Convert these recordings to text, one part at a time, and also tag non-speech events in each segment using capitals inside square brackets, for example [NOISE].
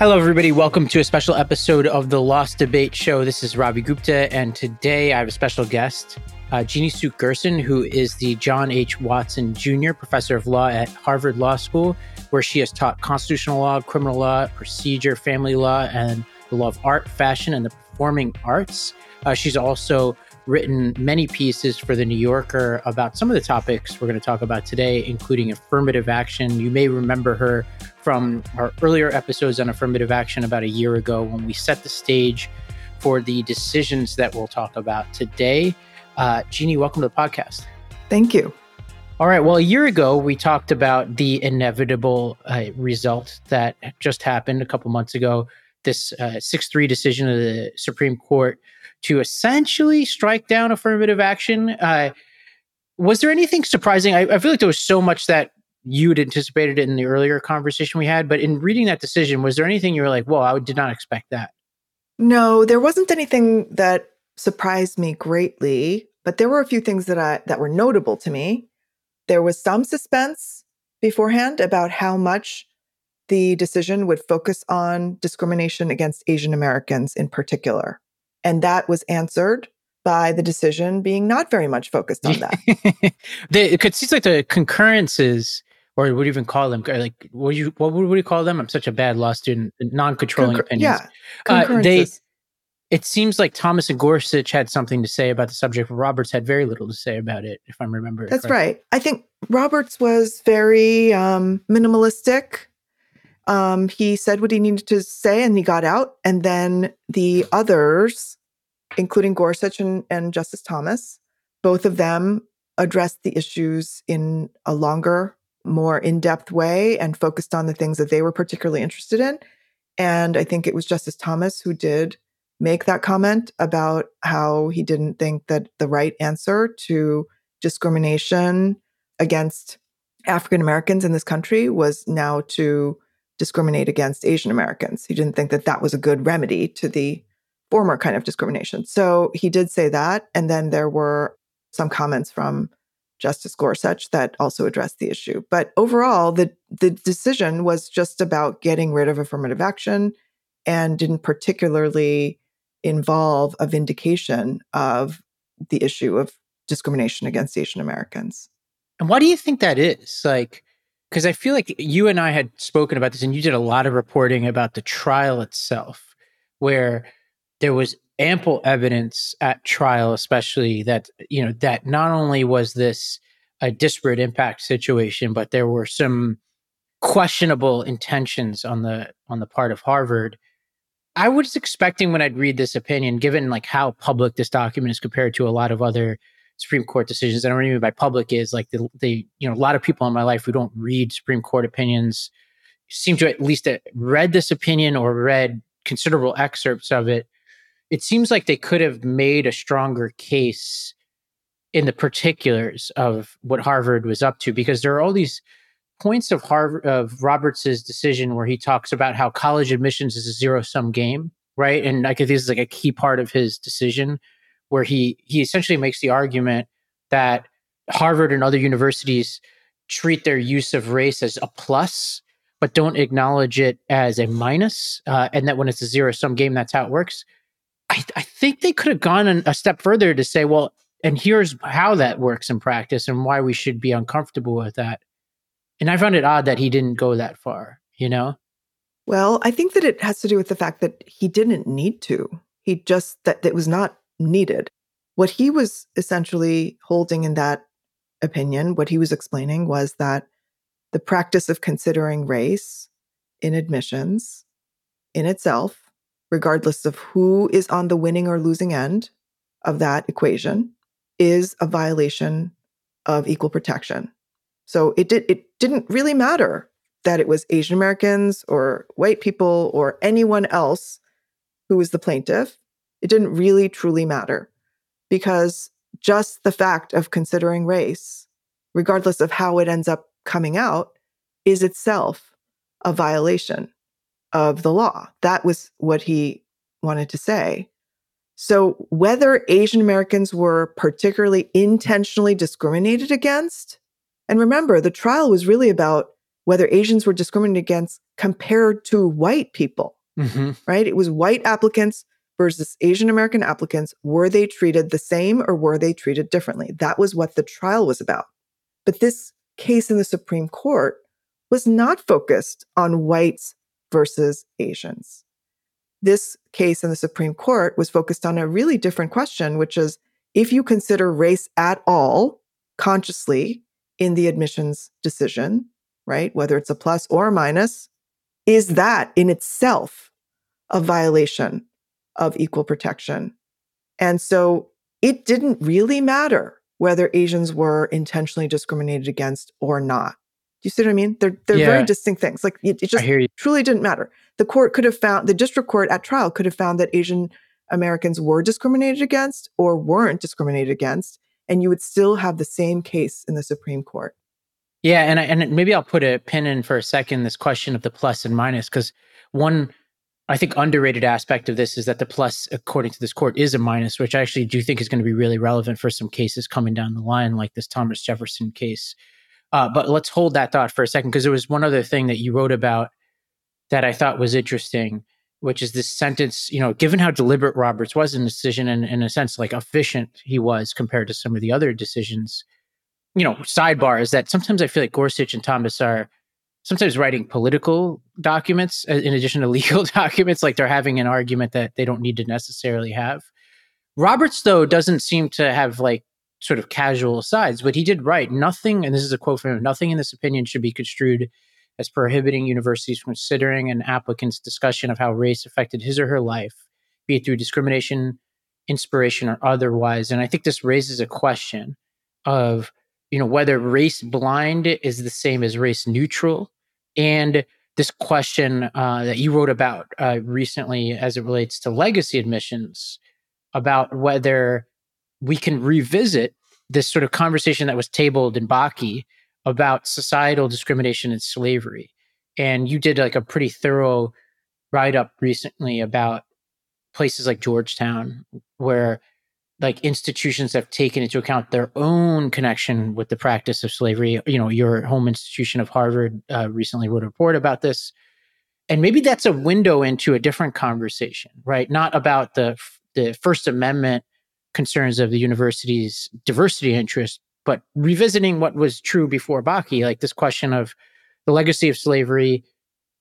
Hello, everybody. Welcome to a special episode of the Lost Debate Show. This is Ravi Gupta, and today I have a special guest, uh, Jeannie Suk Gersen, who is the John H. Watson Jr. Professor of Law at Harvard Law School, where she has taught constitutional law, criminal law, procedure, family law, and the law of art, fashion, and the performing arts. Uh, she's also written many pieces for The New Yorker about some of the topics we're going to talk about today, including affirmative action. You may remember her from our earlier episodes on affirmative action about a year ago when we set the stage for the decisions that we'll talk about today. Uh, Jeannie, welcome to the podcast. Thank you. All right. Well, a year ago, we talked about the inevitable uh, result that just happened a couple months ago this uh, 6 3 decision of the Supreme Court to essentially strike down affirmative action. Uh, was there anything surprising? I, I, feel like there was so much that you had anticipated in the earlier conversation we had, but in reading that decision, was there anything you were like, "Whoa, I did not expect that"? No, there wasn't anything that surprised me greatly, but there were a few things that I that were notable to me. There was some suspense beforehand about how much the decision would focus on discrimination against Asian Americans in particular. And that was answered by the decision being not very much focused on that. [LAUGHS] the, it seems like the concurrences, or what do you even call them? Like, what you what would you call them? I'm such a bad law student. Non-controlling Concur- opinions. Yeah, uh, they. It seems like Thomas and Gorsuch had something to say about the subject, but Roberts had very little to say about it, if I'm remembering. That's right. I think Roberts was very um, minimalistic. Um, he said what he needed to say and he got out. And then the others, including Gorsuch and, and Justice Thomas, both of them addressed the issues in a longer, more in depth way and focused on the things that they were particularly interested in. And I think it was Justice Thomas who did make that comment about how he didn't think that the right answer to discrimination against African Americans in this country was now to discriminate against Asian Americans. He didn't think that that was a good remedy to the former kind of discrimination. So he did say that. And then there were some comments from Justice Gorsuch that also addressed the issue. But overall, the, the decision was just about getting rid of affirmative action and didn't particularly involve a vindication of the issue of discrimination against Asian Americans. And why do you think that is? Like, because I feel like you and I had spoken about this, and you did a lot of reporting about the trial itself, where there was ample evidence at trial, especially that you know that not only was this a disparate impact situation, but there were some questionable intentions on the on the part of Harvard. I was expecting when I'd read this opinion, given like how public this document is compared to a lot of other Supreme Court decisions. And what I mean by public is like the, the, you know, a lot of people in my life who don't read Supreme Court opinions seem to at least have read this opinion or read considerable excerpts of it. It seems like they could have made a stronger case in the particulars of what Harvard was up to because there are all these points of Harvard of Roberts's decision where he talks about how college admissions is a zero sum game, right? And I think this is like a key part of his decision where he he essentially makes the argument that Harvard and other universities treat their use of race as a plus, but don't acknowledge it as a minus, uh, and that when it's a zero sum game, that's how it works. I, I think they could have gone an, a step further to say, well, and here's how that works in practice and why we should be uncomfortable with that. And I found it odd that he didn't go that far, you know? Well, I think that it has to do with the fact that he didn't need to. He just, that it was not needed. What he was essentially holding in that opinion, what he was explaining was that the practice of considering race in admissions in itself, regardless of who is on the winning or losing end of that equation, is a violation of equal protection. So it did it didn't really matter that it was Asian Americans or white people or anyone else who was the plaintiff. It didn't really truly matter because just the fact of considering race, regardless of how it ends up coming out, is itself a violation of the law. That was what he wanted to say. So, whether Asian Americans were particularly intentionally discriminated against, and remember, the trial was really about whether Asians were discriminated against compared to white people, Mm-hmm. right? It was white applicants versus Asian American applicants. Were they treated the same or were they treated differently? That was what the trial was about. But this case in the Supreme Court was not focused on whites versus Asians. This case in the Supreme Court was focused on a really different question, which is if you consider race at all consciously in the admissions decision, right, whether it's a plus or a minus, is that in itself a violation of equal protection? And so it didn't really matter whether Asians were intentionally discriminated against or not. Do you see what I mean? They're they're Yeah. very distinct things. Like it, it just truly didn't matter. The court could have found the district court at trial could have found that Asian Americans were discriminated against or weren't discriminated against, and you would still have the same case in the Supreme Court. Yeah, and I, and maybe I'll put a pin in for a second this question of the plus and minus because one I think underrated aspect of this is that the plus, according to this court, is a minus, which I actually do think is going to be really relevant for some cases coming down the line, like this Thomas Jefferson case. Uh, but let's hold that thought for a second because there was one other thing that you wrote about that I thought was interesting, which is this sentence. You know, given how deliberate Roberts was in the decision, and in a sense, like efficient he was compared to some of the other decisions. You know, sidebar is that sometimes I feel like Gorsuch and Thomas are sometimes writing political documents uh, in addition to [LAUGHS] legal documents, like they're having an argument that they don't need to necessarily have. Roberts, though, doesn't seem to have like sort of casual sides, but he did write nothing, and this is a quote from him nothing in this opinion should be construed as prohibiting universities from considering an applicant's discussion of how race affected his or her life, be it through discrimination, inspiration, or otherwise. And I think this raises a question of, you know, whether race blind is the same as race neutral. And this question uh, that you wrote about uh, recently as it relates to legacy admissions about whether we can revisit this sort of conversation that was tabled in Bakke about societal discrimination and slavery. And you did like a pretty thorough write up recently about places like Georgetown, where like institutions have taken into account their own connection with the practice of slavery. You know, your home institution of Harvard uh, recently wrote a report about this. And maybe that's a window into a different conversation, right? Not about the the First Amendment concerns of the university's diversity interest, but revisiting what was true before Bakke, like this question of the legacy of slavery,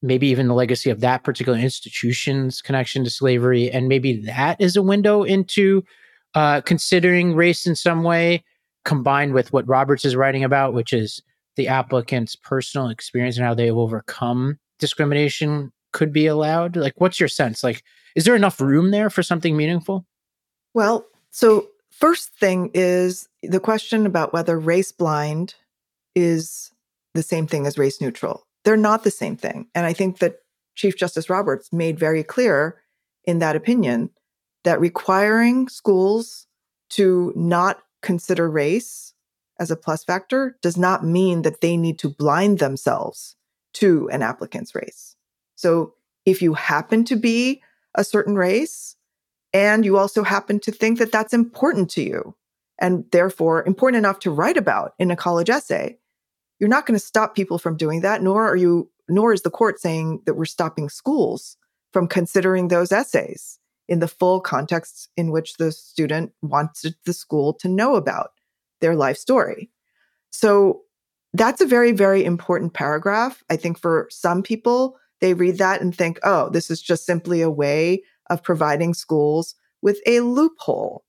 maybe even the legacy of that particular institution's connection to slavery, and maybe that is a window into uh, considering race in some way, combined with what Roberts is writing about, which is the applicant's personal experience and how they have overcome discrimination could be allowed. Like, what's your sense? Like, is there enough room there for something meaningful? Well, so first thing is the question about whether race blind is the same thing as race neutral. They're not the same thing. And I think that Chief Justice Roberts made very clear in that opinion that requiring schools to not consider race as a plus factor does not mean that they need to blind themselves to an applicant's race. So if you happen to be a certain race and you also happen to think that that's important to you and therefore important enough to write about in a college essay, you're not going to stop people from doing that, nor are you, nor is the court saying that we're stopping schools from considering those essays in the full context in which the student wanted the school to know about their life story. So that's a very, very important paragraph. I think for some people, they read that and think, oh, this is just simply a way of providing schools with a loophole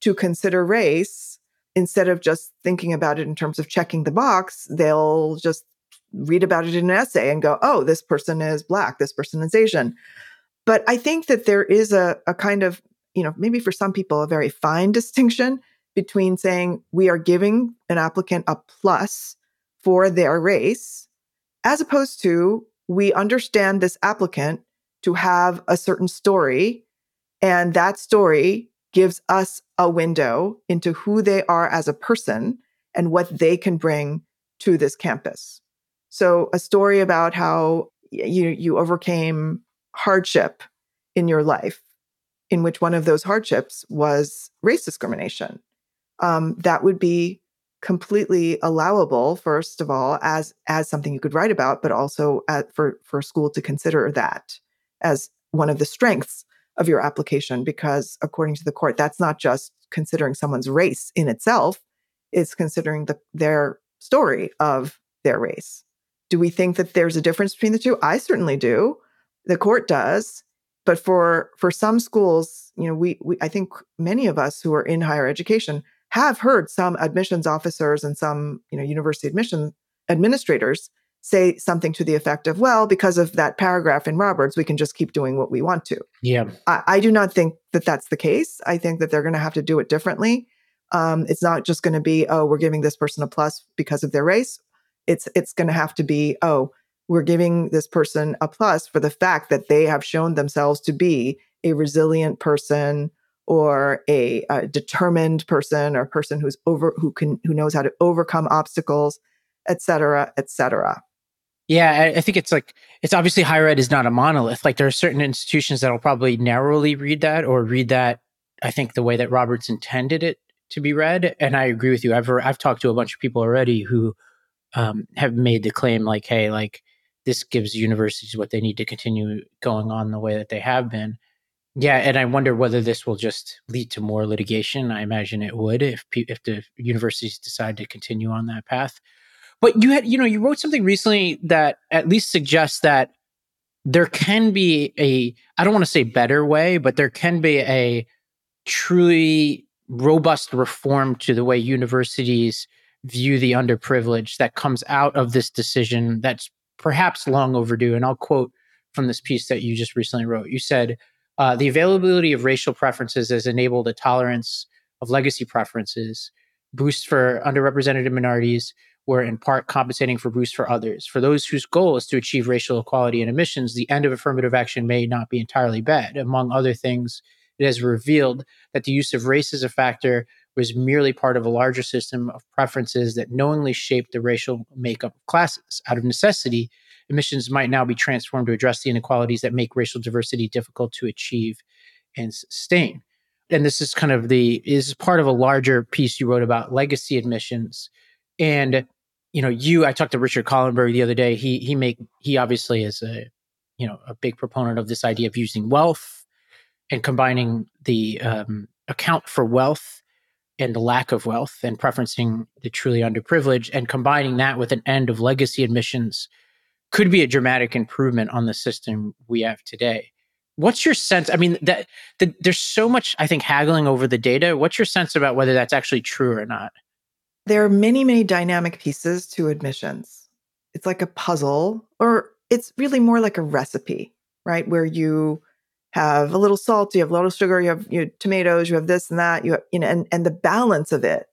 to consider race instead of just thinking about it in terms of checking the box, they'll just read about it in an essay and go, oh, this person is Black, this person is Asian. But I think that there is a, a kind of, you know, maybe for some people, a very fine [LAUGHS] distinction between saying we are giving an applicant a plus for their race, as opposed to we understand this applicant to have a certain story, and that story gives us a window into who they are as a person and what they can bring to this campus. So, a story about how you, you overcame hardship in your life, in which one of those hardships was race discrimination. Um, that would be completely allowable first of all as as something you could write about but also at, for for school to consider that as one of the strengths of your application because according to the court that's not just considering someone's race in itself it's considering the, their story of their race. Do we think that there's a difference between the two? I certainly do the court does but for for some schools you know we, we i think many of us who are in higher education have heard some admissions officers and some, you know, university admission administrators say something to the effect of, well, because of that paragraph in Roberts, we can just keep doing what we want to. Yeah. I, I do not think that that's the case. I think that they're going to have to do it differently. Um, it's not just going to be, oh, we're giving this person a plus because of their race. It's it's going to have to be, oh, we're giving this person a plus for the fact that they have shown themselves to be a resilient person or a, a, determined person or a person who's over who can who knows how to overcome obstacles et cetera et cetera. Yeah i think it's like it's obviously higher ed is not a monolith. Like there are certain institutions that will probably narrowly read that or read that i think the way that roberts intended it to be read and i agree with you. I've i've talked to a bunch of people already who um, have made the claim like hey like this gives universities what they need to continue going on the way that they have been yeah, and I wonder whether this will just lead to more litigation. I imagine it would if if the universities decide to continue on that path. But you had, you know, you wrote something recently that at least suggests that there can be a I don't want to say better way, but there can be a truly robust reform to the way universities view the underprivileged that comes out of this decision that's perhaps long overdue. And I'll quote from this piece that you just recently wrote. You said, uh, the availability of racial preferences has enabled a tolerance of legacy preferences, boosts for underrepresented minorities, were in part compensating for boosts for others. For those whose goal is to achieve racial equality in admissions, the end of affirmative action may not be entirely bad. Among other things, it has revealed that the use of race as a factor was merely part of a larger system of preferences that knowingly shaped the racial makeup of classes. Out of necessity, admissions might now be transformed to address the inequalities that make racial diversity difficult to achieve and sustain. And this is kind of the is part of a larger piece you wrote about legacy admissions. And you know, you I talked to Richard Kahlenberg the other day. He he make he obviously is a you know a big proponent of this idea of using wealth and combining the um, account for wealth and the lack of wealth and preferencing the truly underprivileged and combining that with an end of legacy admissions could be a dramatic improvement on the system we have today. What's your sense? I mean, that the, there's so much, I think, haggling over the data. What's your sense about whether that's actually true or not? There are many, many dynamic pieces to admissions. It's like a puzzle, or it's really more like a recipe, right? Where you have a little salt, you have a little sugar, you have, you have tomatoes, you have this and that, you have, you know, and, and the balance of it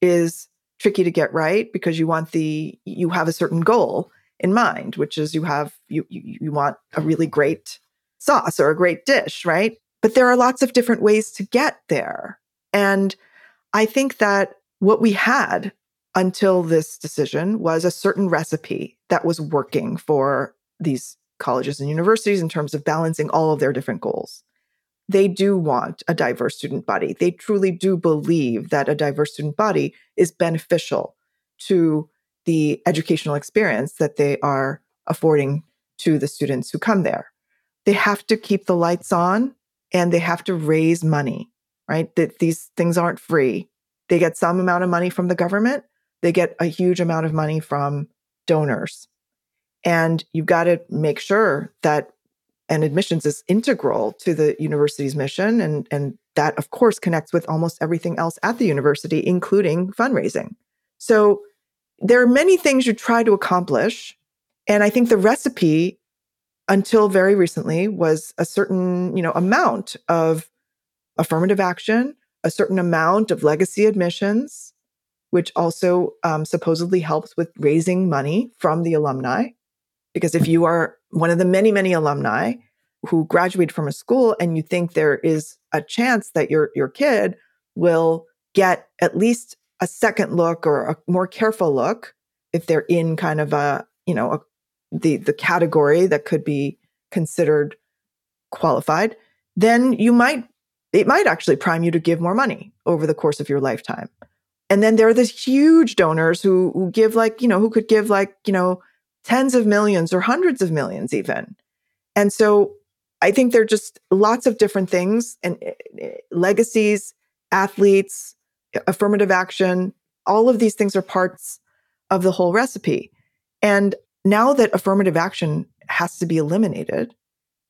is tricky to get right because you want the you have a certain goal in mind, which is you have you you, you want a really great sauce or a great dish, right? But there are lots of different ways to get there. And I think that what we had until this decision was a certain recipe that was working for these colleges and universities in terms of balancing all of their different goals. They do want a diverse student body. They truly do believe that a diverse student body is beneficial to the educational experience that they are affording to the students who come there. They have to keep the lights on and they have to raise money, right? That these things aren't free. They get some amount of money from the government, they get a huge amount of money from donors. And you've got to make sure that and admissions is integral to the university's mission and and that of course connects with almost everything else at the university including fundraising. So there are many things you try to accomplish. And I think the recipe until very recently was a certain, you know, amount of affirmative action, a certain amount of legacy admissions, which also um, supposedly helps with raising money from the alumni. Because if you are one of the many, many alumni who graduated from a school and you think there is a chance that your your kid will get at least a second look or a more careful look if they're in kind of a you know a, the the category that could be considered qualified then you might it might actually prime you to give more money over the course of your lifetime. And then there are these huge donors who who give like, you know, who could give like, you know, tens of millions or hundreds of millions even. And so I think there are just lots of different things and eh, eh, legacies, athletes, affirmative action, all of these things are parts of the whole recipe. And now that affirmative action has to be eliminated,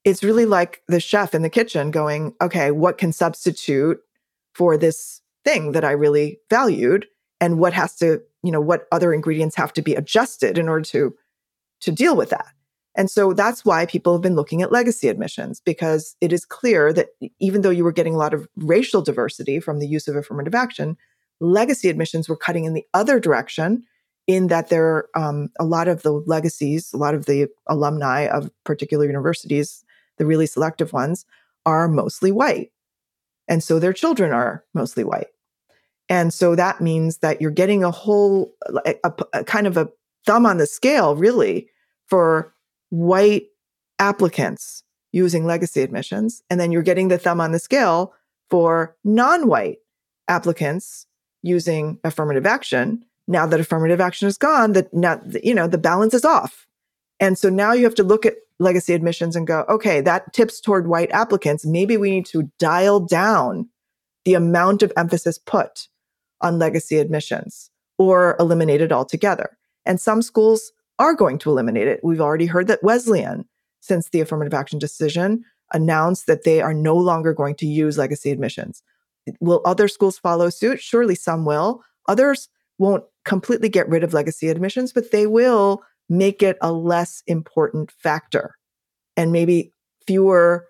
it's really like the chef in the kitchen going, okay, what can substitute for this thing that I really valued? And what has to, you know, what other ingredients have to be adjusted in order to to deal with that? And so that's why people have been looking at legacy admissions because it is clear that even though you were getting a lot of racial diversity from the use of affirmative action, legacy admissions were cutting in the other direction in that there um, a lot of the legacies, a lot of the alumni of particular universities, the really selective ones, are mostly white. And so their children are mostly white. And so that means that you're getting a whole, a, a, a kind of a thumb on the scale, really, for white applicants using legacy admissions. And then you're getting the thumb on the scale for non white applicants using affirmative action. Now that affirmative action is gone, that now, you know, the balance is off. And so now you have to look at legacy admissions and go, okay, that tips toward white applicants. Maybe we need to dial down the amount of emphasis put on legacy admissions or eliminate it altogether. And some schools are going to eliminate it. We've already heard that Wesleyan, since the affirmative action decision, announced that they are no longer going to use legacy admissions. Will other schools follow suit? Surely some will. Others won't completely get rid of legacy admissions, but they will make it a less important factor. And maybe fewer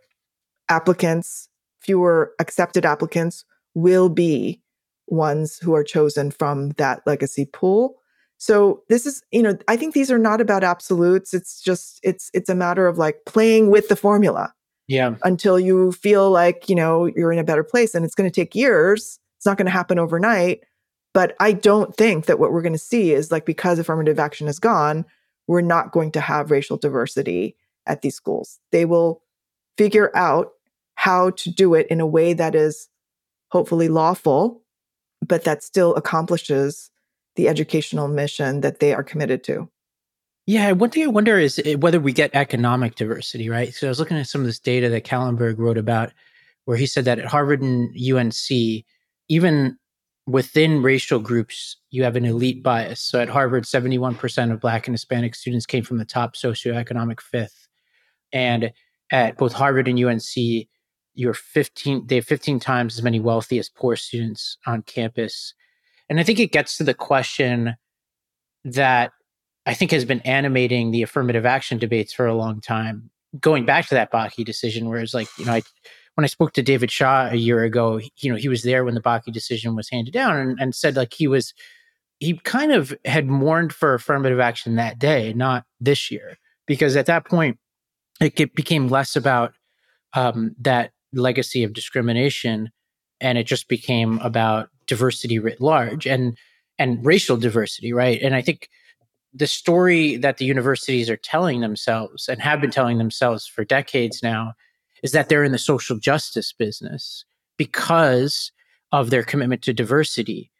applicants, fewer accepted applicants will be ones who are chosen from that legacy pool. So this is, you know, I think these are not about absolutes. It's just it's it's a matter of like playing with the formula. Yeah. Until you feel like, you know, you're in a better place and it's going to take years. It's not going to happen overnight, but I don't think that what we're going to see is like because affirmative action is gone, we're not going to have racial diversity at these schools. They will figure out how to do it in a way that is hopefully lawful, but that still accomplishes the educational mission that they are committed to. Yeah, one thing I wonder is eh, whether we get economic diversity, right? So I was looking at some of this data that Kahlenberg wrote about, where he said that at Harvard and UNC, even within racial groups, you have an elite bias. So at Harvard, 71% of Black and Hispanic students came from the top socioeconomic fifth. And at both Harvard and UNC, you're 15, they have 15 times as many wealthy as poor students on campus. And I think it gets to the question that I think has been animating the affirmative action debates for a long time. Going back to that Bakke decision, where it's like, you know, I, when I spoke to David Shaw a year ago, you know, he was there when the Bakke decision was handed down and, and said like he was, he kind of had mourned for affirmative action that day, not this year, because at that point, it became less about um, that legacy of discrimination and it just became about diversity writ large and and racial diversity, right? And I think the story that the universities are telling themselves and have been telling themselves for decades now is that they're in the social justice business because of their commitment to diversity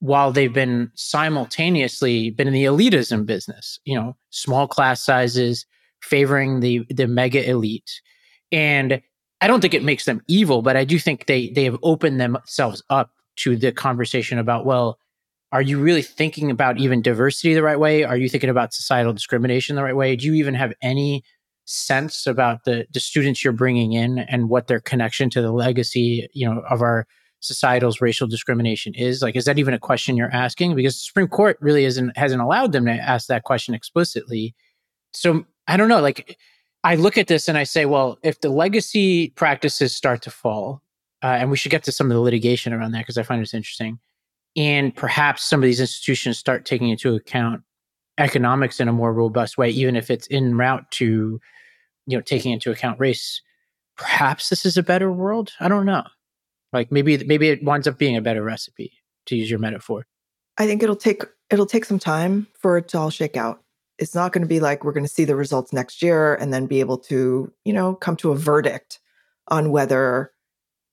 while they've been simultaneously been in the elitism business you know small class sizes favoring the the mega elite and i don't think it makes them evil but i do think they they have opened themselves up to the conversation about, well, are you really thinking about even diversity the right way? Are you thinking about societal discrimination the right way? Do you even have any sense about the, the students you're bringing in and what their connection to the legacy, you know, of our societal's racial discrimination is? Like, is that even a question you're asking? Because the Supreme Court really isn't hasn't allowed them to ask that question explicitly. So I don't know. Like, I look at this and I say, well, if the legacy practices start to fall, uh, and we should get to some of the litigation around that because I find it's interesting. And perhaps some of these institutions start taking into account economics in a more robust way, even if it's in route to, you know, taking into account race. Perhaps this is a better world. I don't know. Like maybe maybe it winds up being a better recipe, to use your metaphor. I think it'll take it'll take some time for it to all shake out. It's not going to be like we're going to see the results next year and then be able to, you know, come to a verdict on whether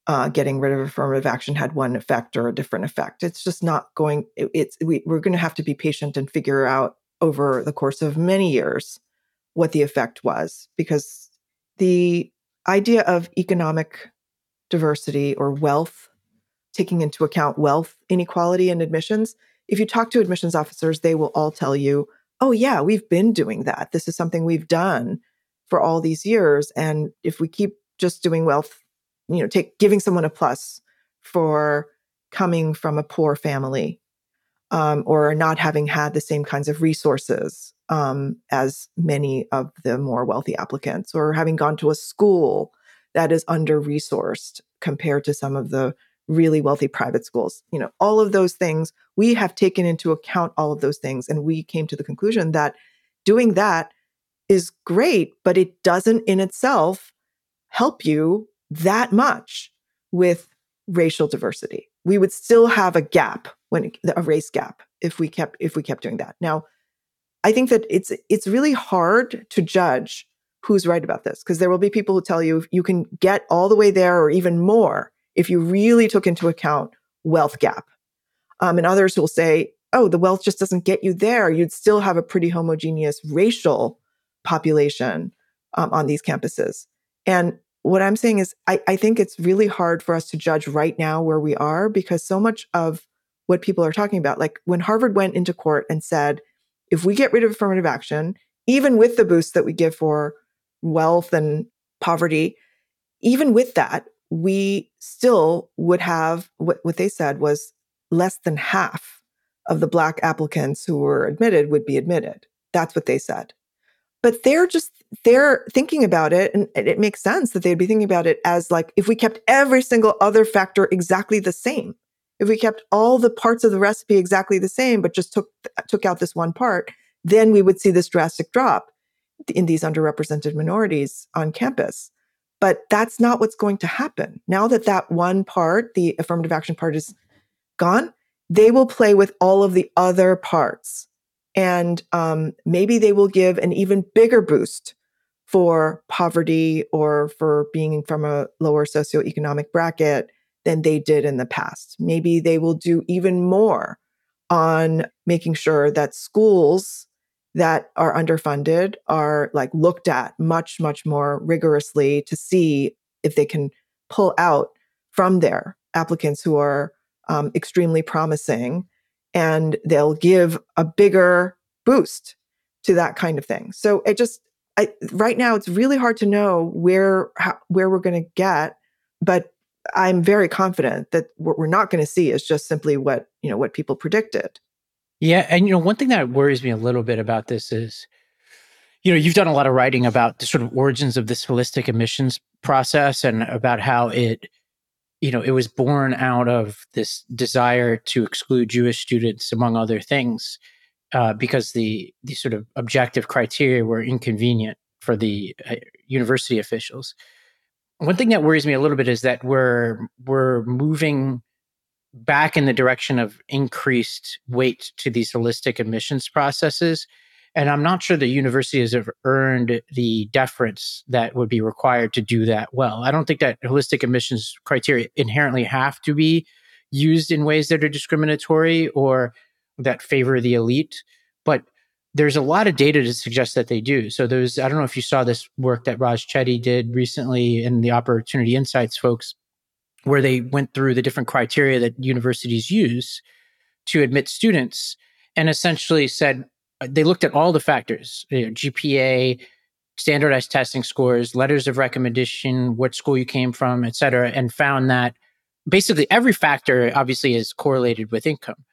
uh, getting rid of affirmative action had one effect or a different effect. It's just not going. It, it's we, we're going to have to be patient and figure out over the course of many years what the effect was because the idea of economic diversity or wealth, taking into account wealth inequality in admissions, if you talk to admissions officers, they will all tell you, oh, yeah, we've been doing that. This is something we've done for all these years. And if we keep just doing wealth, you know, take giving someone a plus for coming from a poor family um, or not having had the same kinds of resources um, as many of the more wealthy applicants, or having gone to a school that is under resourced compared to some of the really wealthy private schools. You know, all of those things, we have taken into account all of those things. And we came to the conclusion that doing that is great, but it doesn't in itself help you that much with racial diversity. We would still have a gap when a race gap if we kept if we kept doing that. Now, I think that it's it's really hard to judge who's right about this because there will be people who tell you you can get all the way there or even more if you really took into account wealth gap. Um, and others who will say, oh, the wealth just doesn't get you there. You'd still have a pretty homogeneous racial population um, on these campuses. And what I'm saying is, I, I think it's really hard for us to judge right now where we are because so much of what people are talking about, like when Harvard went into court and said, if we get rid of affirmative action, even with the boost that we give for wealth and poverty, even with that, we still would have what, what they said was less than half of the Black applicants who were admitted would be admitted. That's what they said. But they're just, they're thinking about it, and it makes sense that they'd be thinking about it as like if we kept every single other factor exactly the same, if we kept all the parts of the recipe exactly the same, but just took, took out this one part, then we would see this drastic drop in these underrepresented minorities on campus. But that's not what's going to happen. Now that that one part, the affirmative action part, is gone, they will play with all of the other parts. And um, maybe they will give an even bigger boost for poverty or for being from a lower socioeconomic bracket than they did in the past. Maybe they will do even more on making sure that schools that are underfunded are like looked at much much more rigorously to see if they can pull out from there applicants who are um, extremely promising and they'll give a bigger boost to that kind of thing. So it just I, right now it's really hard to know where how, where we're going to get but i'm very confident that what we're not going to see is just simply what you know what people predicted. Yeah, and you know, one thing that worries me a little bit about this is, you know, you've done a lot of writing about the sort of origins of this holistic admissions process and about how it, you know, it was born out of this desire to exclude Jewish students, among other things, uh, because the the sort of objective criteria were inconvenient for the uh, university officials. One thing that worries me a little bit is that we're we're moving back in the direction of increased weight to these holistic admissions processes. And I'm not sure the universities have earned the deference that would be required to do that well. I don't think that holistic admissions criteria inherently have to be used in ways that are discriminatory or that favor the elite. But there's a lot of data to suggest that they do. So there's, I don't know if you saw this work that Raj Chetty did recently in the Opportunity Insights folks where they went through the different criteria that universities use to admit students and essentially said they looked at all the factors you know, GPA, standardized testing scores, letters of recommendation, what school you came from, et cetera, and found that basically every factor obviously is correlated with income.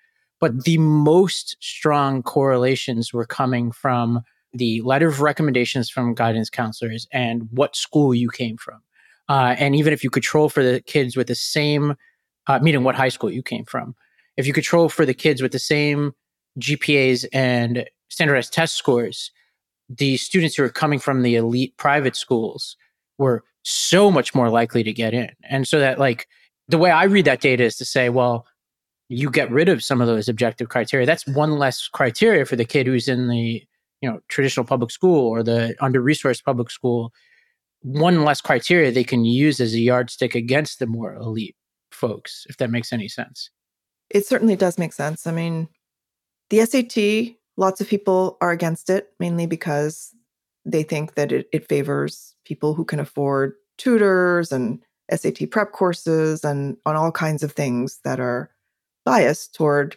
But the most strong correlations were coming from the letter of recommendations from guidance counselors and what school you came from. Uh, and even if you control for the kids with the same, uh, meaning what high school you came from, if you control for the kids with the same GPAs and standardized test scores, the students who are coming from the elite private schools were so much more likely to get in. And so that like the way I read that data is to say, well, you get rid of some of those objective criteria. That's one less criteria for the kid who's in the you know traditional public school or the under resourced public school one less criteria they can use as a yardstick against the more elite folks, if that makes any sense. It certainly does make sense. I mean, the SAT, lots of people are against it, mainly because they think that it, it favors people who can afford tutors and SAT prep courses and on all kinds of things that are biased toward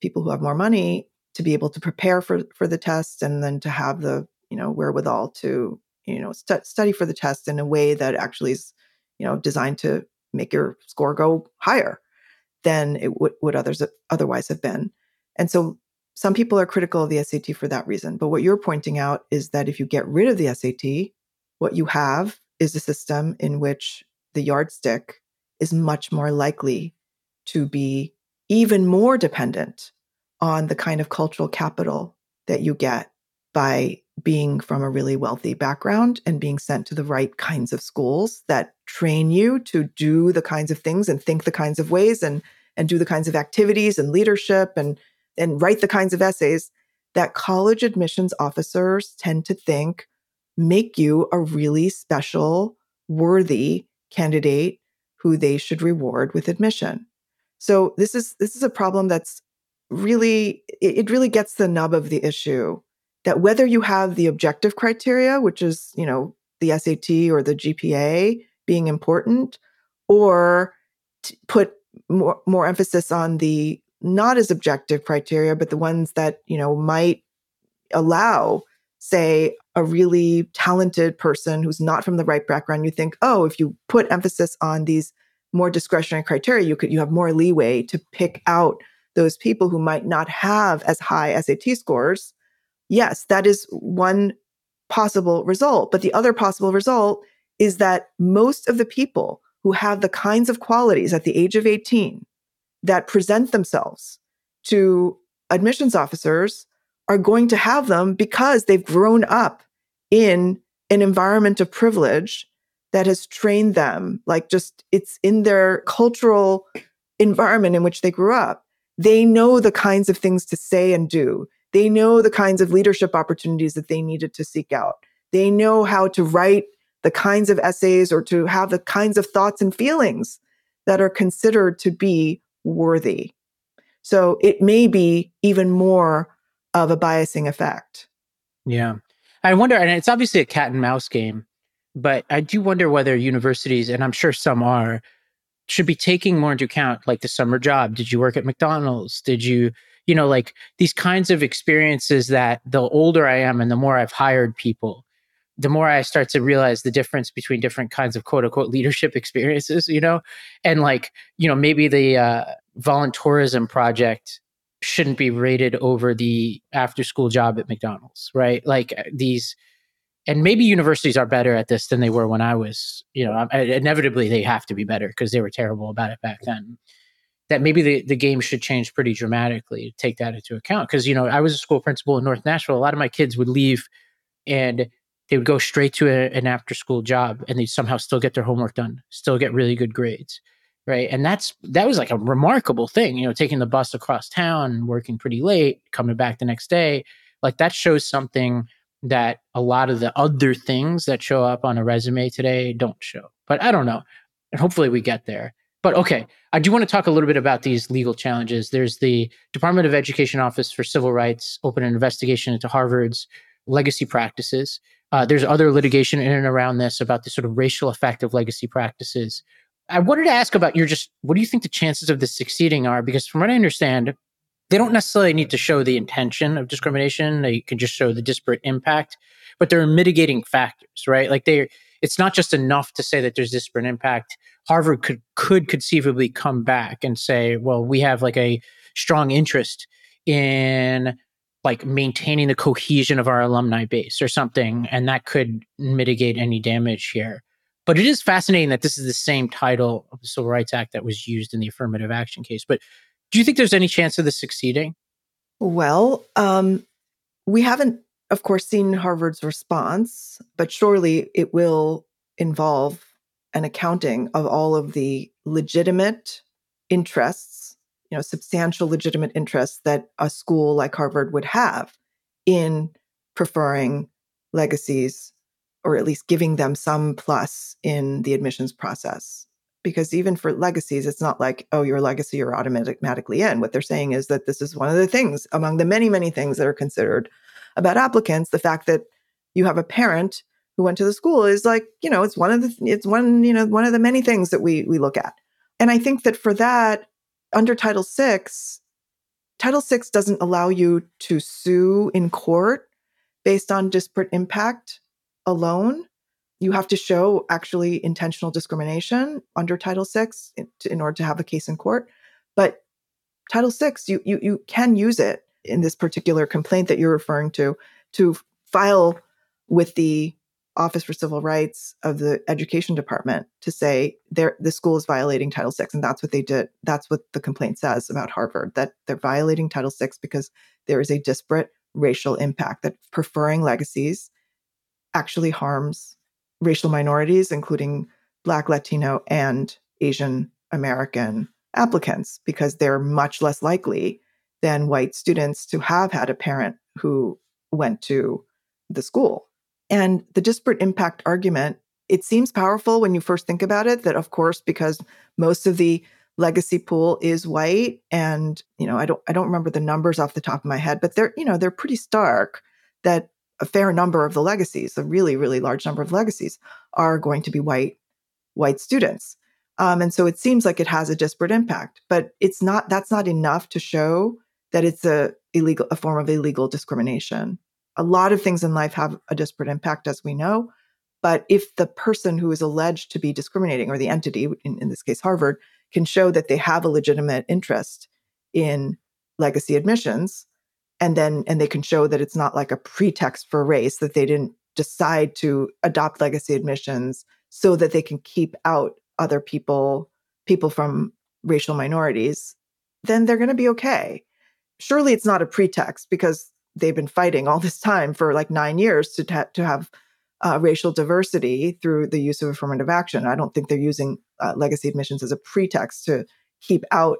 people who have more money to be able to prepare for for the test and then to have the you know wherewithal to you know st- study for the test in a way that actually is you know designed to make your score go higher than it would, would others otherwise have been. And so some people are critical of the SAT for that reason but what you're pointing out is that if you get rid of the SAT what you have is a system in which the yardstick is much more likely to be even more dependent on the kind of cultural capital that you get by being from a really wealthy background and being sent to the right kinds of schools that train you to do the kinds of things and think the kinds of ways and and do the kinds of activities and leadership and and write the kinds of essays that college admissions officers tend to think make you a really special worthy candidate who they should reward with admission. So this is this is a problem that's really it really gets the nub of the issue that whether you have the objective criteria, which is, you know, the SAT or the GPA being important, or put more, more emphasis on the not as objective criteria, but the ones that, you know, might allow, say, a really talented person who's not from the right background, you think, oh, if you put emphasis on these more discretionary criteria, you could you have more leeway to pick out those people who might not have as high SAT scores. Yes, that is one possible result. But the other possible result is that most of the people who have the kinds of qualities at the age of 18 that present themselves to admissions officers are going to have them because they've grown up in an environment of privilege that has trained them like just it's in their cultural environment in which they grew up. They know the kinds of things to say and do. They know the kinds of leadership opportunities that they needed to seek out. They know how to write the kinds of essays or to have the kinds of thoughts and feelings that are considered to be worthy so it may be even more of a biasing effect yeah I wonder, and it's obviously a cat and mouse game, but I do wonder whether universities, and I'm sure some are, should be taking more into account like the summer job. Did you work at McDonald's? Did you, you know, like these kinds of experiences that the older I am and the more I've hired people, the more I start to realize the difference between different kinds of quote unquote leadership [LAUGHS] experiences, you know, and like, you know, maybe the uh, voluntourism project shouldn't be rated over the after school job at McDonald's, right? Like uh, these, and maybe universities are better at this than they were when I was, you know, inevitably they have to be better because they were terrible about it back then. That maybe the, the game should change pretty dramatically to take that into account. Because, you know, I was a school principal in North Nashville. A lot of my kids would leave and they would go straight to a, an after school job and they somehow still get their homework done, still get really good grades right? And that's that was like a remarkable thing you know taking the bus across town working pretty late coming back the next day. Like that shows something that a lot of the other things that show up on a resume today don't show but i don't know. And hopefully we get there. But okay i do want to talk a little bit about these legal challenges. There's the department of education office for civil rights open an investigation into harvard's legacy practices uh, there's other litigation in and around this about the sort of racial effect of legacy practices I wanted to ask about your just what do you think the chances of this succeeding are? Because from what I understand, they don't necessarily need to show the intention of discrimination. They can just show the disparate impact, but there are mitigating factors, right? Like they it's not just enough to say that there's disparate impact. Harvard could could conceivably come back and say, well, we have like a strong interest in like maintaining the cohesion of our alumni base or something and that could mitigate any damage here but it is fascinating that this is the same title of the Civil Rights Act that was used in the affirmative action case. But do you think there's any chance of this succeeding? Well, um, we haven't, of course, seen Harvard's response, but surely it will involve an accounting of all of the legitimate interests, you know, substantial legitimate interests that a school like Harvard would have in preferring legacies or at least giving them some plus in the admissions process. Because even for legacies, it's not like, oh, your legacy, you're automatically in. What they're saying is that this is one of the things among the many, many things that are considered about applicants. The fact that you have a parent who went to the school is like, you know, it's one of the, it's one, you know, one of the many things that we we look at. And I think that for that, under Title VI, Title VI doesn't allow you to sue in court based on disparate impact alone. You have to show actually intentional discrimination under Title VI in, in order to have a case in court. But Title VI, you, you, you can use it in this particular complaint that you're referring to to file with the Office for Civil Rights of the Education Department to say the school is violating Title VI. And that's what they did. That's what the complaint says about Harvard, that they're violating Title VI because there is a disparate racial impact, that preferring legacies actually harms racial minorities, including Black, Latino, and Asian American applicants, because they're much less likely than white students to have had a parent who went to the school. And the disparate impact argument, it seems powerful when you first think about it, that of course, because most of the legacy pool is white and you know i don't i don't remember the numbers off the top of my head but they're you know they're pretty stark that a fair number of the legacies a really really large number of legacies are going to be white white students. Um, and so it seems like it has a disparate impact but it's not that's not enough to show that it's a illegal a form of illegal discrimination a lot of things in life have a disparate impact as we know but if the person who is alleged to be discriminating or the entity in, in this case harvard can show that they have a legitimate interest in legacy admissions and then and they can show that it's not like a pretext for race that they didn't decide to adopt legacy admissions so that they can keep out other people people from racial minorities then they're going to be okay. Surely it's not a pretext because they've been fighting all this time for like 9 years to ta- to have uh, racial diversity through the use of affirmative action. I don't think they're using uh, legacy admissions as a pretext to keep out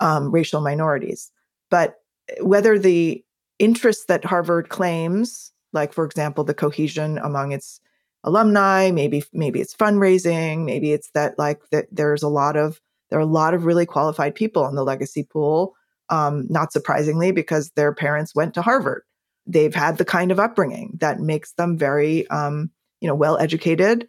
um, racial minorities. But whether the interests that Harvard claims, like for example, the cohesion among its alumni, maybe maybe it's fundraising, maybe it's that like that there's a lot of there are a lot of really qualified people in the legacy pool. Um, not surprisingly, because their parents went to Harvard. They've had the kind of upbringing that makes them very um, you know well educated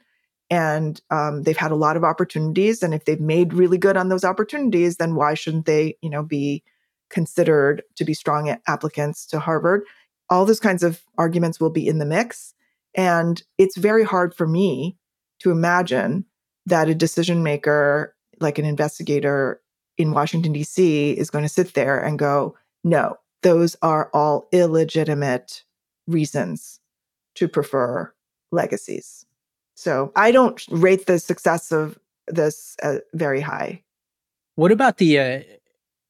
and um, they've had a lot of opportunities and if they've made really good on those opportunities then why shouldn't they you know be considered to be strong applicants to harvard? All those kinds of arguments will be in the mix and it's very hard for me to imagine that a decision maker like an investigator in washington d.c is going to sit there and go no those are all illegitimate reasons to prefer legacies. So I don't rate the success of this uh, very high. What about the uh,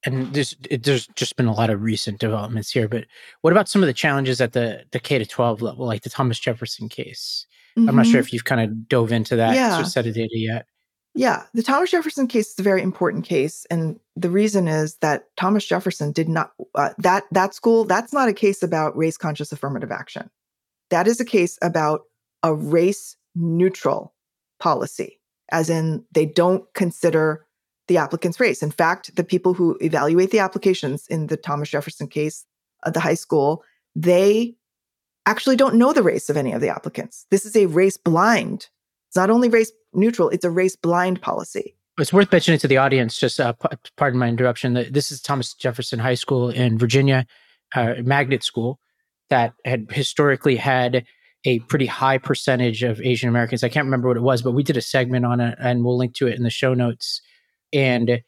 and there's it, there's just been a lot of recent developments here, but what about some of the challenges at the the K to 12 level, like the Thomas Jefferson case? Mm-hmm. I'm not sure mm-hmm. if you've kind of dove into that yeah. set of data yet. Yeah, the Thomas Jefferson case is a very important case, and the reason is that Thomas Jefferson did not uh, that that school. That's not a case about race conscious affirmative action. That is a case about a race neutral policy, as in they don't consider the applicant's race. In fact, the people who evaluate the applications in the Thomas Jefferson case at the high school, they actually don't know the race of any of the applicants. This is a race blind. It's not only race neutral, it's a race blind policy. It's worth mentioning to the audience, just uh, p- pardon my interruption, that this is Thomas Jefferson High School in Virginia, uh, magnet school that had historically had a pretty high percentage of Asian Americans. I can't remember what it was, but we did a segment on it and we'll link to it in the show notes. And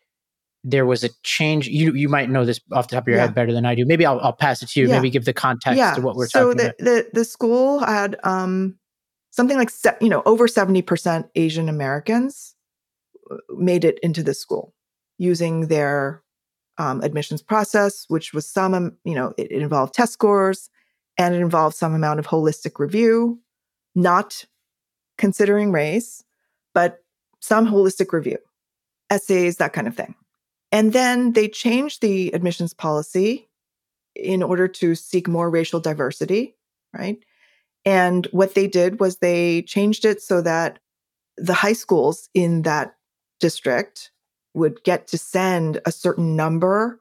there was a change. You you might know this off the top of your yeah. head better than I do. Maybe I'll, I'll pass it to you. Yeah. Maybe give the context yeah. to what we're so talking the, about. So the the school had um something like you know over 70% asian americans uh, made it into this school using their um, admissions process which was some you know it, it involved test scores and it involved some amount of holistic review not considering race but some holistic review essays that kind of thing. And then they changed the admissions policy in order to seek more racial diversity right And what they did was they changed it so that the high schools in that district would get to send a certain number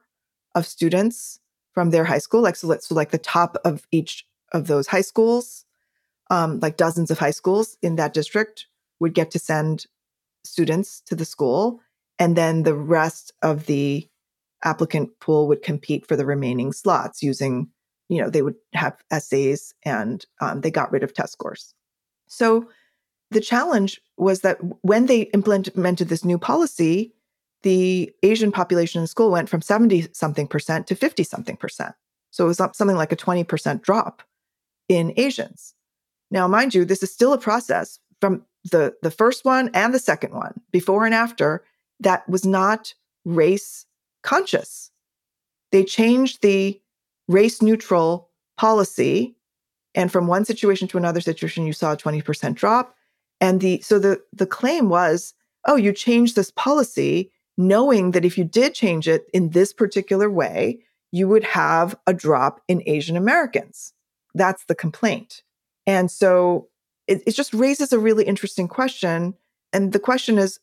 of students from their high school, like so, so like the top of each of those high schools, um, like dozens of high schools in that district would get to send students to the school, and then the rest of the applicant pool would compete for the remaining slots using, you know, they would have essays and um, they got rid of test scores. So the challenge was that when they implemented this new policy, the Asian population in school went from 70 something percent to 50 something percent. So it was something like a 20% drop in Asians. Now, mind you, this is still a process from the, the first one and the second one, before and after, that was not race conscious. They changed the race neutral policy. And from one situation to another situation, you saw a 20% drop. And the so the the claim was, oh, you changed this policy knowing that if you did change it in this particular way, you would have a drop in Asian Americans. That's the complaint. And so it, it just raises a really interesting question. And the question is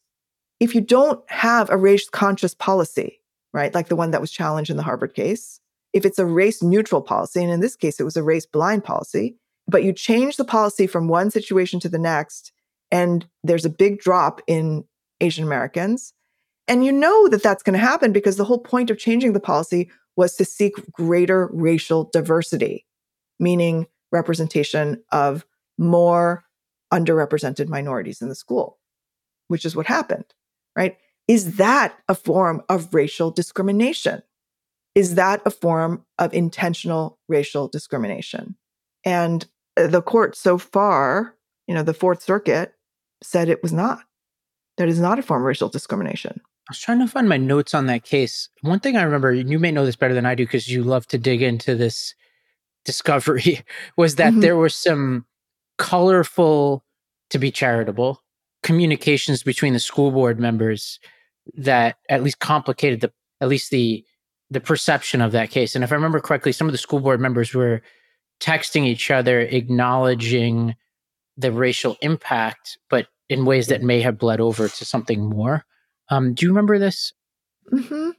if you don't have a race conscious policy, right, like the one that was challenged in the Harvard case, if it's a race neutral policy, and in this case, it was a race blind policy, but you change the policy from one situation to the next, and there's a big drop in Asian Americans, and you know that that's going to happen because the whole point of changing the policy was to seek greater racial diversity, meaning representation of more underrepresented minorities in the school, which is what happened, right? Is that a form of racial discrimination? Is that a form of intentional racial discrimination? And the court so far, you know, the Fourth Circuit said it was not. That is not a form of racial discrimination. I was trying to find my notes on that case. One thing I remember, you may know this better than I do because you love to dig into this discovery, [LAUGHS] was that mm-hmm. there were some colorful, to be charitable, communications between the school board members that at least complicated the at least the the perception of that case. And if I remember correctly, some of the school board members were texting each other, acknowledging the racial impact, but in ways that may have bled over to something more. Um, do you remember this? Mm-hmm.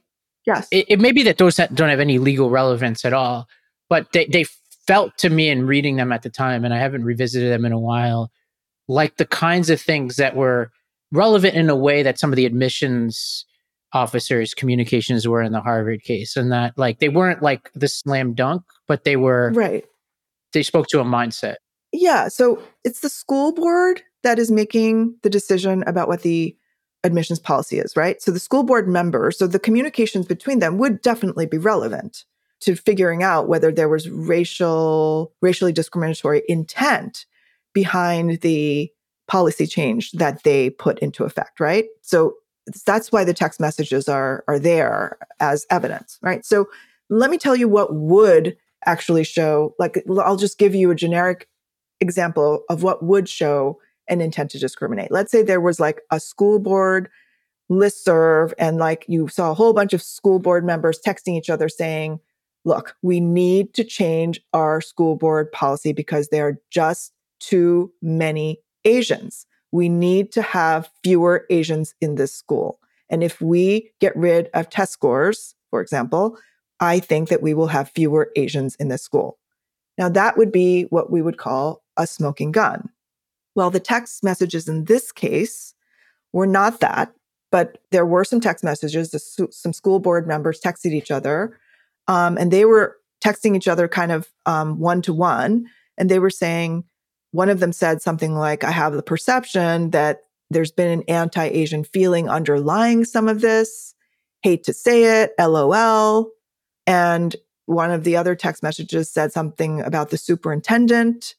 Yes. It, it, may be that those don't have any legal relevance at all, but they, they felt to me in reading them at the time, and I haven't revisited them in a while, like the kinds of things that were relevant in a way that some of the admissions officers' communications were in the Harvard case, and that like they weren't like the slam dunk, but they were right. They spoke to a mindset. Yeah. So it's the school board that is making the decision about what the admissions policy is, right? So the school board members, so the communications between them would definitely be relevant to figuring out whether there was racial, racially discriminatory intent behind the policy change that they put into effect, right? So that's why the text messages are are there as evidence, right? So let me tell you what would actually show like I'll just give you a generic example of what would show an intent to discriminate. Let's say there was like a school board list serve and like you saw a whole bunch of school board members texting each other saying, look, we need to change our school board policy because there are just too many Asians. We need to have fewer Asians in this school. And if we get rid of test scores, for example, I think that we will have fewer Asians in this school. Now, that would be what we would call a smoking gun. Well, the text messages in this case were not that, but there were some text messages. Some school board members texted each other, um, and they were texting each other kind of one to one. And they were saying, one of them said something like, I have the perception that there's been an anti Asian feeling underlying some of this. Hate to say it, LOL. And one of the other text messages said something about the superintendent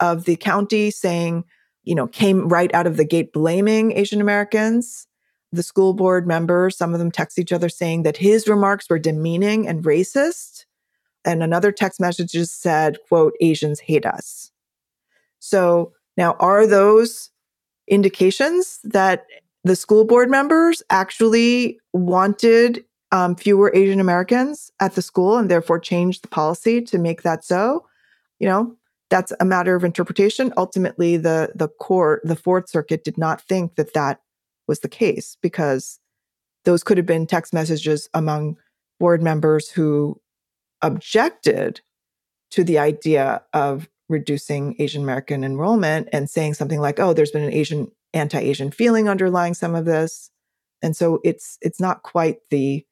of the county saying, you know, came right out of the gate blaming Asian Americans. The school board members, some of them text each other saying that his remarks were demeaning and racist. And another text message just said, quote, Asians hate us. So now are those indications that the school board members actually wanted um, fewer Asian Americans at the school and therefore changed the policy to make that so? You know, that's a matter of interpretation. Ultimately, the the court, the Fourth Circuit, did not think that that was the case because those could have been text messages among board members who objected to the idea of reducing Asian American enrollment and saying something like, "Oh, there's been an Asian anti-Asian feeling underlying some of this," and so it's it's not quite the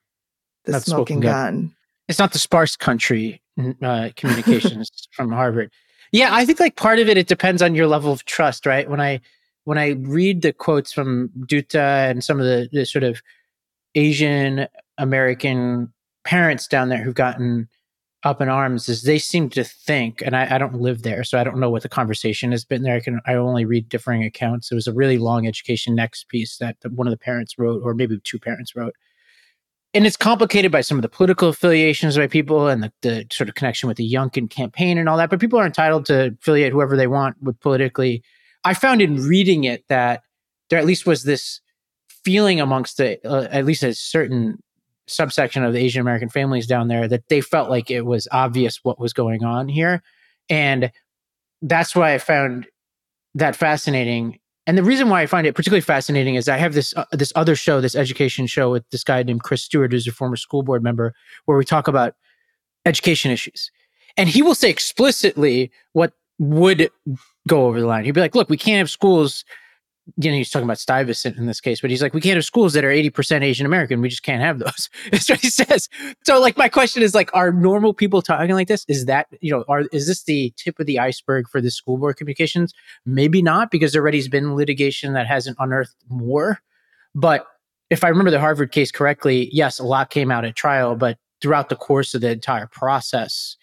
the not smoking gun. gun. It's not the sparse country uh, communications [LAUGHS] from Harvard. Yeah, I think like part of it it depends on your level of trust, right? When I when I read the quotes from Dutta and some of the, the sort of Asian American parents down there who've gotten up in arms is they seem to think, and I, I, don't live there, so I don't know what the conversation has been there. I can I only read differing accounts. It was a really long education next piece that one of the parents wrote, or maybe two parents wrote. And it's complicated by some of the political affiliations by people and the, the sort of connection with the Youngkin campaign and all that. But people are entitled to affiliate whoever they want with politically. I found in reading it that there at least was this feeling amongst the, uh, at least a certain subsection of the Asian American families down there that they felt like it was obvious what was going on here. And that's why I found that fascinating. And the reason why I find it particularly fascinating is I have this uh, this other show, this education show with this guy named Chris Stewart, who's a former school board member, where we talk about education issues. And he will say explicitly what would go over the line. He'd be like, "Look, we can't have schools you know, he's talking about Stuyvesant in this case, but he's like, we can't have schools that are 80% Asian American. We just can't have those. [LAUGHS] That's what he says. So like, my question is like, are normal people talking like this? Is that, you know, are, is this the tip of the iceberg for the school board communications? Maybe not because there already has been litigation that hasn't unearthed more. But if I remember the Harvard case correctly, yes, a lot came out at trial, but throughout the course of the entire process,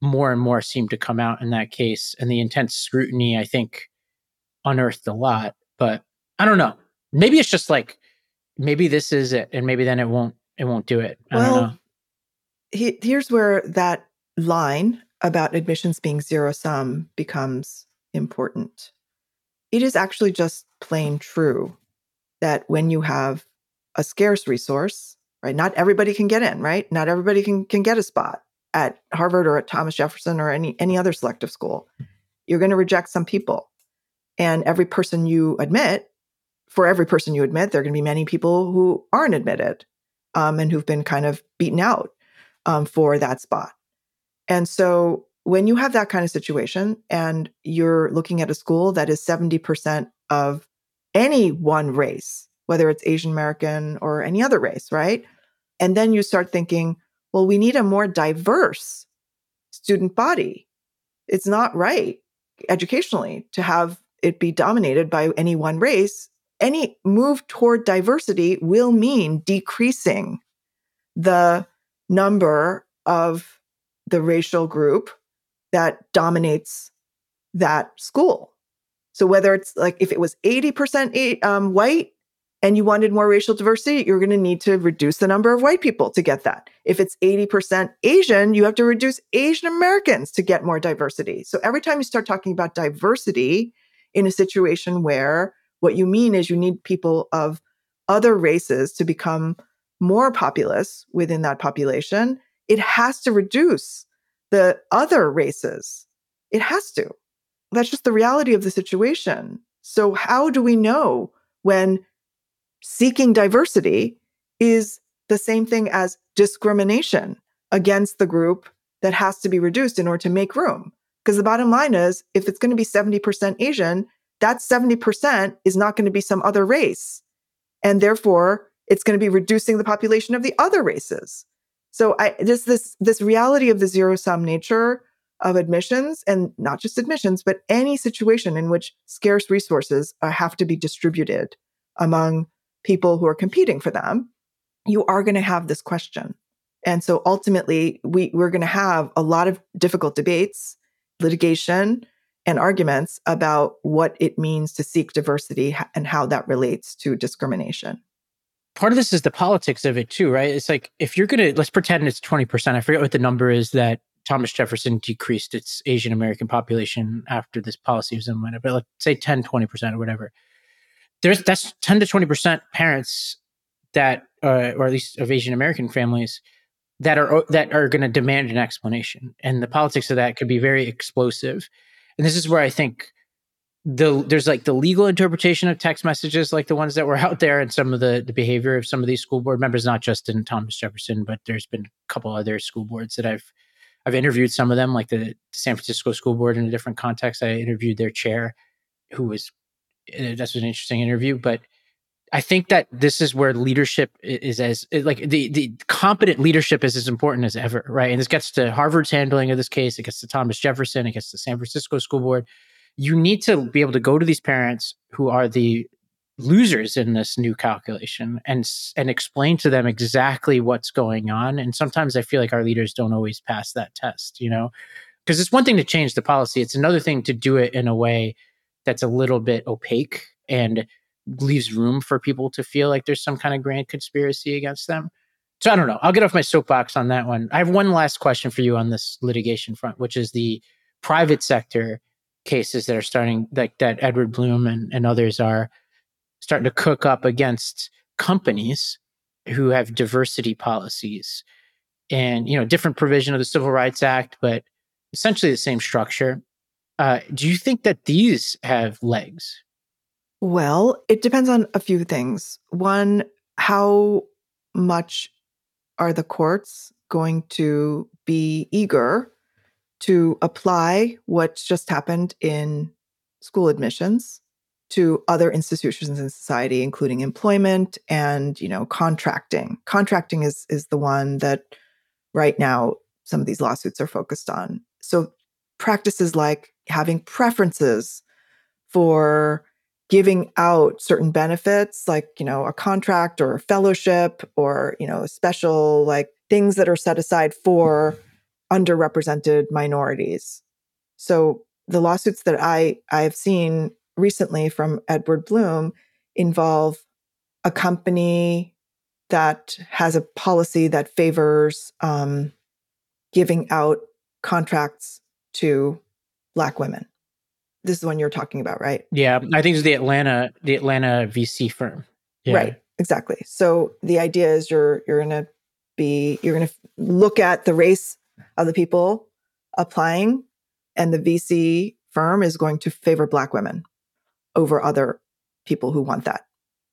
more and more seemed to come out in that case. And the intense scrutiny, I think, unearthed a lot but I don't know. Maybe it's just like maybe this is it, and maybe then it won't it won't do it. I well, he, here's where that line about admissions being zero sum becomes important. It is actually just plain true that when you have a scarce resource, right? Not everybody can get in, right? Not everybody can can get a spot at Harvard or at Thomas Jefferson or any any other selective school. You're going to reject some people. And every person you admit, for every person you admit, there are going to be many people who aren't admitted um, and who've been kind of beaten out um, for that spot. And so when you have that kind of situation and you're looking at a school that is 70% of any one race, whether it's Asian American or any other race, right? And then you start thinking, well, we need a more diverse student body. It's not right educationally to have it be dominated by any one race, any move toward diversity will mean decreasing the number of the racial group that dominates that school. So whether it's like if it was 80% um, white and you wanted more racial diversity, you're going to need to reduce the number of white people to get that. If it's 80% Asian, you have to reduce Asian Americans to get more diversity. So every time you start talking about diversity, in a situation where what you mean is you need people of other races to become more populous within that population, it has to reduce the other races. It has to. That's just the reality of the situation. So, how do we know when seeking diversity is the same thing as discrimination against the group that has to be reduced in order to make room? Because the bottom line is if it's going to be 70% Asian, that 70% is not going to be some other race. And therefore, it's going to be reducing the population of the other races. So I this this reality of the zero sum nature of admissions and not just admissions, but any situation in which scarce resources uh, have to be distributed among people who are competing for them, you are going to have this question. And so ultimately, we, we're going to have a lot of difficult debates litigation and arguments about what it means to seek diversity and how that relates to discrimination. Part of this is the politics of it too, right? It's like if you're going to let's pretend it's 20%. I forget what the number is that Thomas Jefferson decreased its Asian American population after this policy was implemented, but let's say 10, 20% or whatever. There's that's 10 to 20% parents that, uh, or at least of Asian American families that are that are going to demand an explanation, and the politics of that could be very explosive. And this is where I think the there's like the legal interpretation of text messages like the ones that were [LAUGHS] out there and some of the the behavior of some of these school board members not just in thomas jefferson but there's been a couple other school boards that i've i've interviewed some of them like the san francisco school board in a different context i interviewed their chair who was eh, that's an interesting interview but i think that this is where leadership is as like the the competent leadership is as important as ever right? And this gets to harvard's handling of this case. It gets to thomas jefferson. It gets to san francisco school board. You need to be able to go to these parents who are the losers in this new calculation and and explain to them exactly what's going on. And sometimes i feel like our leaders don't always pass that test you know? Because it's one thing to change the policy. It's another thing to do it in a way that's a little bit opaque and leaves room for people to feel like there's some kind of grand conspiracy against them so i don't know i'll get off my soapbox on that one i have one last question for you on this litigation front which is the private sector cases that are starting like that Edward Blum and, and others are starting to cook up against companies who have diversity policies and you know different provision of the Civil Rights Act, but essentially the same structure. Uh, do you think that these have legs? Well, it depends on a few things. One, how much are the courts going to be eager to apply what's just happened in school admissions to other institutions in society including employment and you know contracting contracting is is the one that right now some of these lawsuits are focused on so practices like having preferences for giving out certain benefits like you know a contract or a fellowship or you know special like things that are set aside for underrepresented minorities. So the lawsuits that I I've seen recently from Edward Blum involve a company that has a policy that favors um, giving out contracts to black women. This is the one you're talking about, right? Yeah, I think it's the Atlanta the Atlanta VC firm. Yeah. Right, exactly. So the idea is you're you're going to be you're going to look at the race of the people applying, and the VC firm is going to favor Black women over other people who want that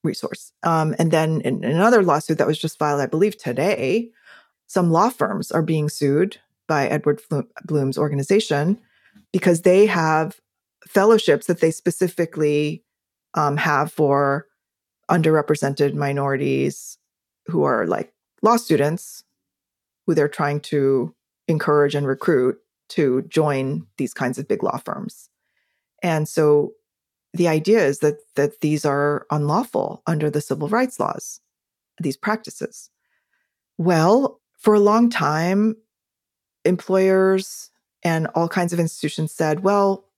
resource. Um, and then in, in another lawsuit that was just filed, I believe today, some law firms are being sued by Edward Blum's organization because they have fellowships that they specifically um, have for underrepresented minorities who are like law students who they're trying to encourage and recruit to join these kinds of big law firms. And so the idea is that that these are unlawful under the civil rights laws, these practices. Well, for a long time, employers and all kinds of institutions said, well,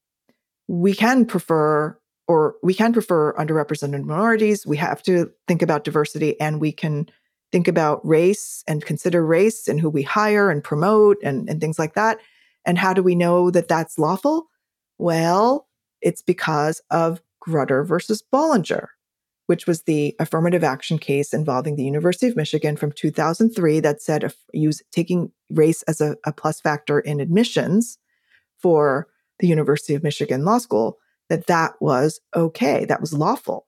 we can prefer or we can prefer underrepresented minorities. We have to think about diversity and we can think about race and consider race and who we hire and promote and, and things like that. And how do we know that that's lawful? Well, it's because of Grutter versus Bollinger, which was the affirmative action case involving the University of Michigan from 2003 that said use taking race as a, a plus factor in admissions for the University of Michigan Law School that that was okay, that was lawful.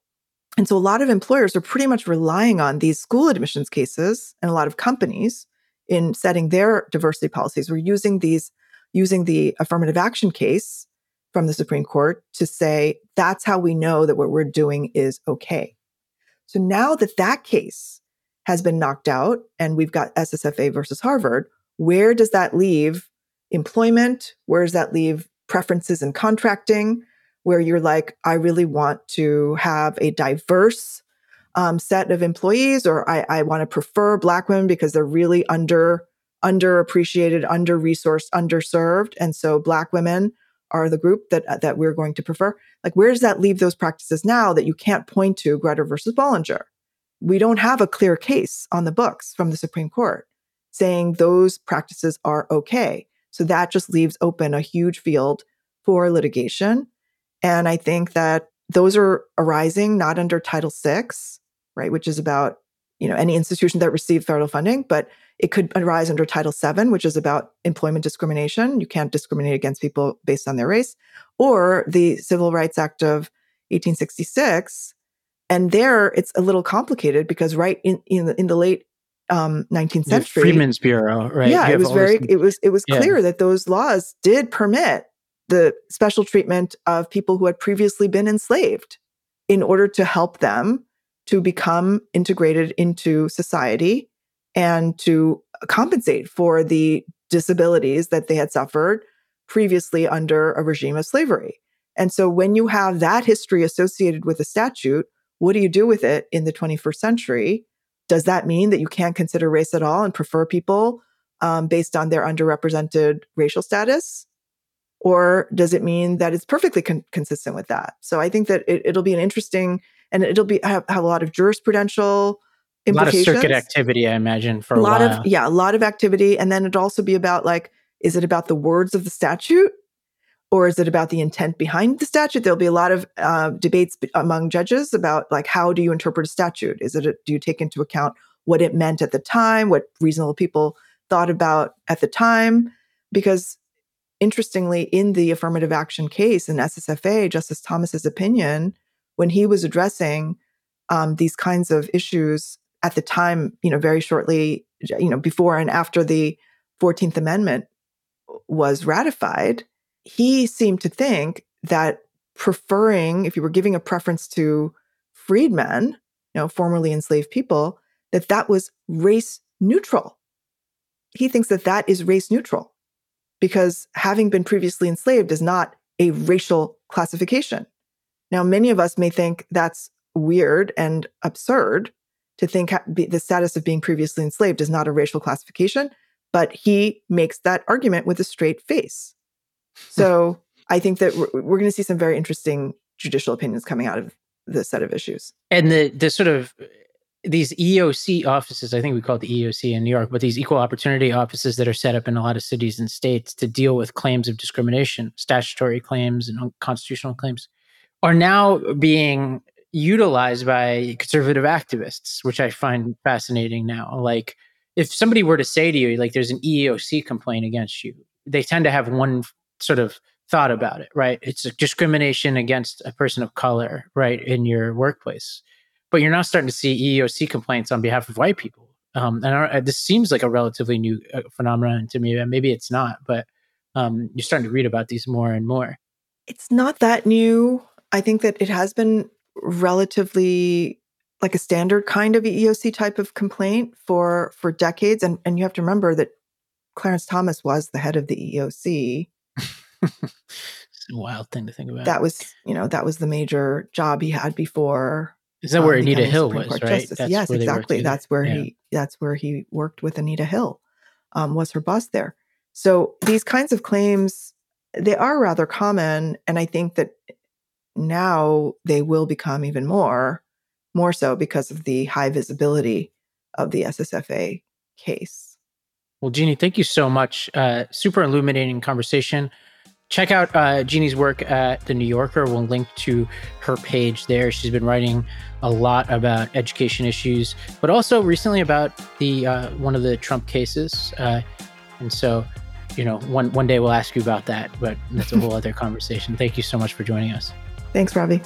And so a lot of employers are pretty much relying on these school admissions cases and a lot of companies in setting their diversity policies. We're using these, using the affirmative action case from the Supreme Court to say that's how we know that what we're doing is okay. So now that that case has been knocked out and we've got SFFA versus Harvard, where does that leave employment? Where does that leave preferences in contracting? where you're like, I really want to have a diverse um, set of employees, or I, I want to prefer Black women because they're really under underappreciated, under resourced, underserved, and so Black women are the group that uh, that we're going to prefer. Like, where does that leave those practices now that you can't point to Grutter versus Bollinger? We don't have a clear case on the books from the Supreme Court saying those practices are okay. So that just leaves open a huge field for litigation and I think that those are arising not under Title VI, right, which is about you know any institution that received federal funding, but It could arise under Title VII, which is about employment discrimination. You can't discriminate against people based on their race, or the Civil Rights Act of 1866. And there it's a little complicated because right in, in, the, in the late um, 19th century, Freedmen's Bureau, right? Yeah, it was very, it was, it was yeah. clear that those laws did permit the special treatment of people who had previously been enslaved in order to help them to become integrated into society and to compensate for the disabilities that they had suffered previously under a regime of slavery. And so when you have that history associated with a statute, what do you do with it in the 21st century? Does that mean that you can't consider race at all and prefer people um, based on their underrepresented racial status? Or does it mean that it's perfectly con- consistent with that? So I think that it, will be an interesting and it'll be have, have a lot of jurisprudential implications. A lot of circuit activity, I imagine, for a, a lot while. of yeah, a lot of activity, and then it'd also be about like, is it about the words of the statute, or is it about the intent behind the statute? There'll be a lot of uh, debates among judges about like how do you interpret a statute? Is it a, do you take into account what it meant at the time, what reasonable people thought about at the time? Because interestingly, in the affirmative action case in SFFA, Justice Thomas's opinion when he was addressing um, these kinds of issues at the time, you know, very shortly, you know, before and after the 14th Amendment was ratified, he seemed to think that preferring, if you were giving a preference to freedmen, you know, formerly enslaved people, that that was race neutral. He thinks that that is race neutral because having been previously enslaved is not a racial classification. Now, many of us may think that's weird and absurd to think the status of being previously enslaved is not a racial classification, but he makes that argument with a straight face. So I think that we're, we're going to see some very interesting judicial opinions coming out of this set of issues. And the the sort of these EOC offices, I think we call it the EOC in New York, but these equal opportunity offices that are set up in a lot of cities and states to deal with claims of discrimination, statutory claims and unconstitutional claims are now being utilized by conservative activists, which I find fascinating now. Like, if somebody were to say to you, like, there's an EEOC complaint against you, they tend to have one sort of thought about it, right? It's discrimination against a person of color, right, in your workplace. But you're now starting to see EEOC complaints on behalf of white people. Um, and I, this seems like a relatively new uh, phenomenon to me. Maybe it's not, but um, you're starting to read about these more and more. It's not that new. I think that it has been relatively like a standard kind of EEOC type of complaint for for decades. And and you have to remember that Clarence Thomas was the head of the EEOC. It's a wild thing to think about. That was, you know, that was the major job he had before. Is that um, where Anita Hill was, right? yes, exactly. That's where yeah. he that's where he worked with Anita Hill. Um, was her boss there. So these kinds of claims they are rather common and I think that now they will become even more, more so because of the high visibility of the SFFA case. Well, Jeannie, thank you so much. Uh, super illuminating conversation. Check out uh, Jeannie's work at The New Yorker. We'll link to her page there. She's been writing a lot about education issues, but also recently about the uh, one of the Trump cases. Uh, and so, you know, one one day we'll ask you about that, but that's a whole [LAUGHS] other conversation. Thank you so much for joining us. Thanks, Ravi.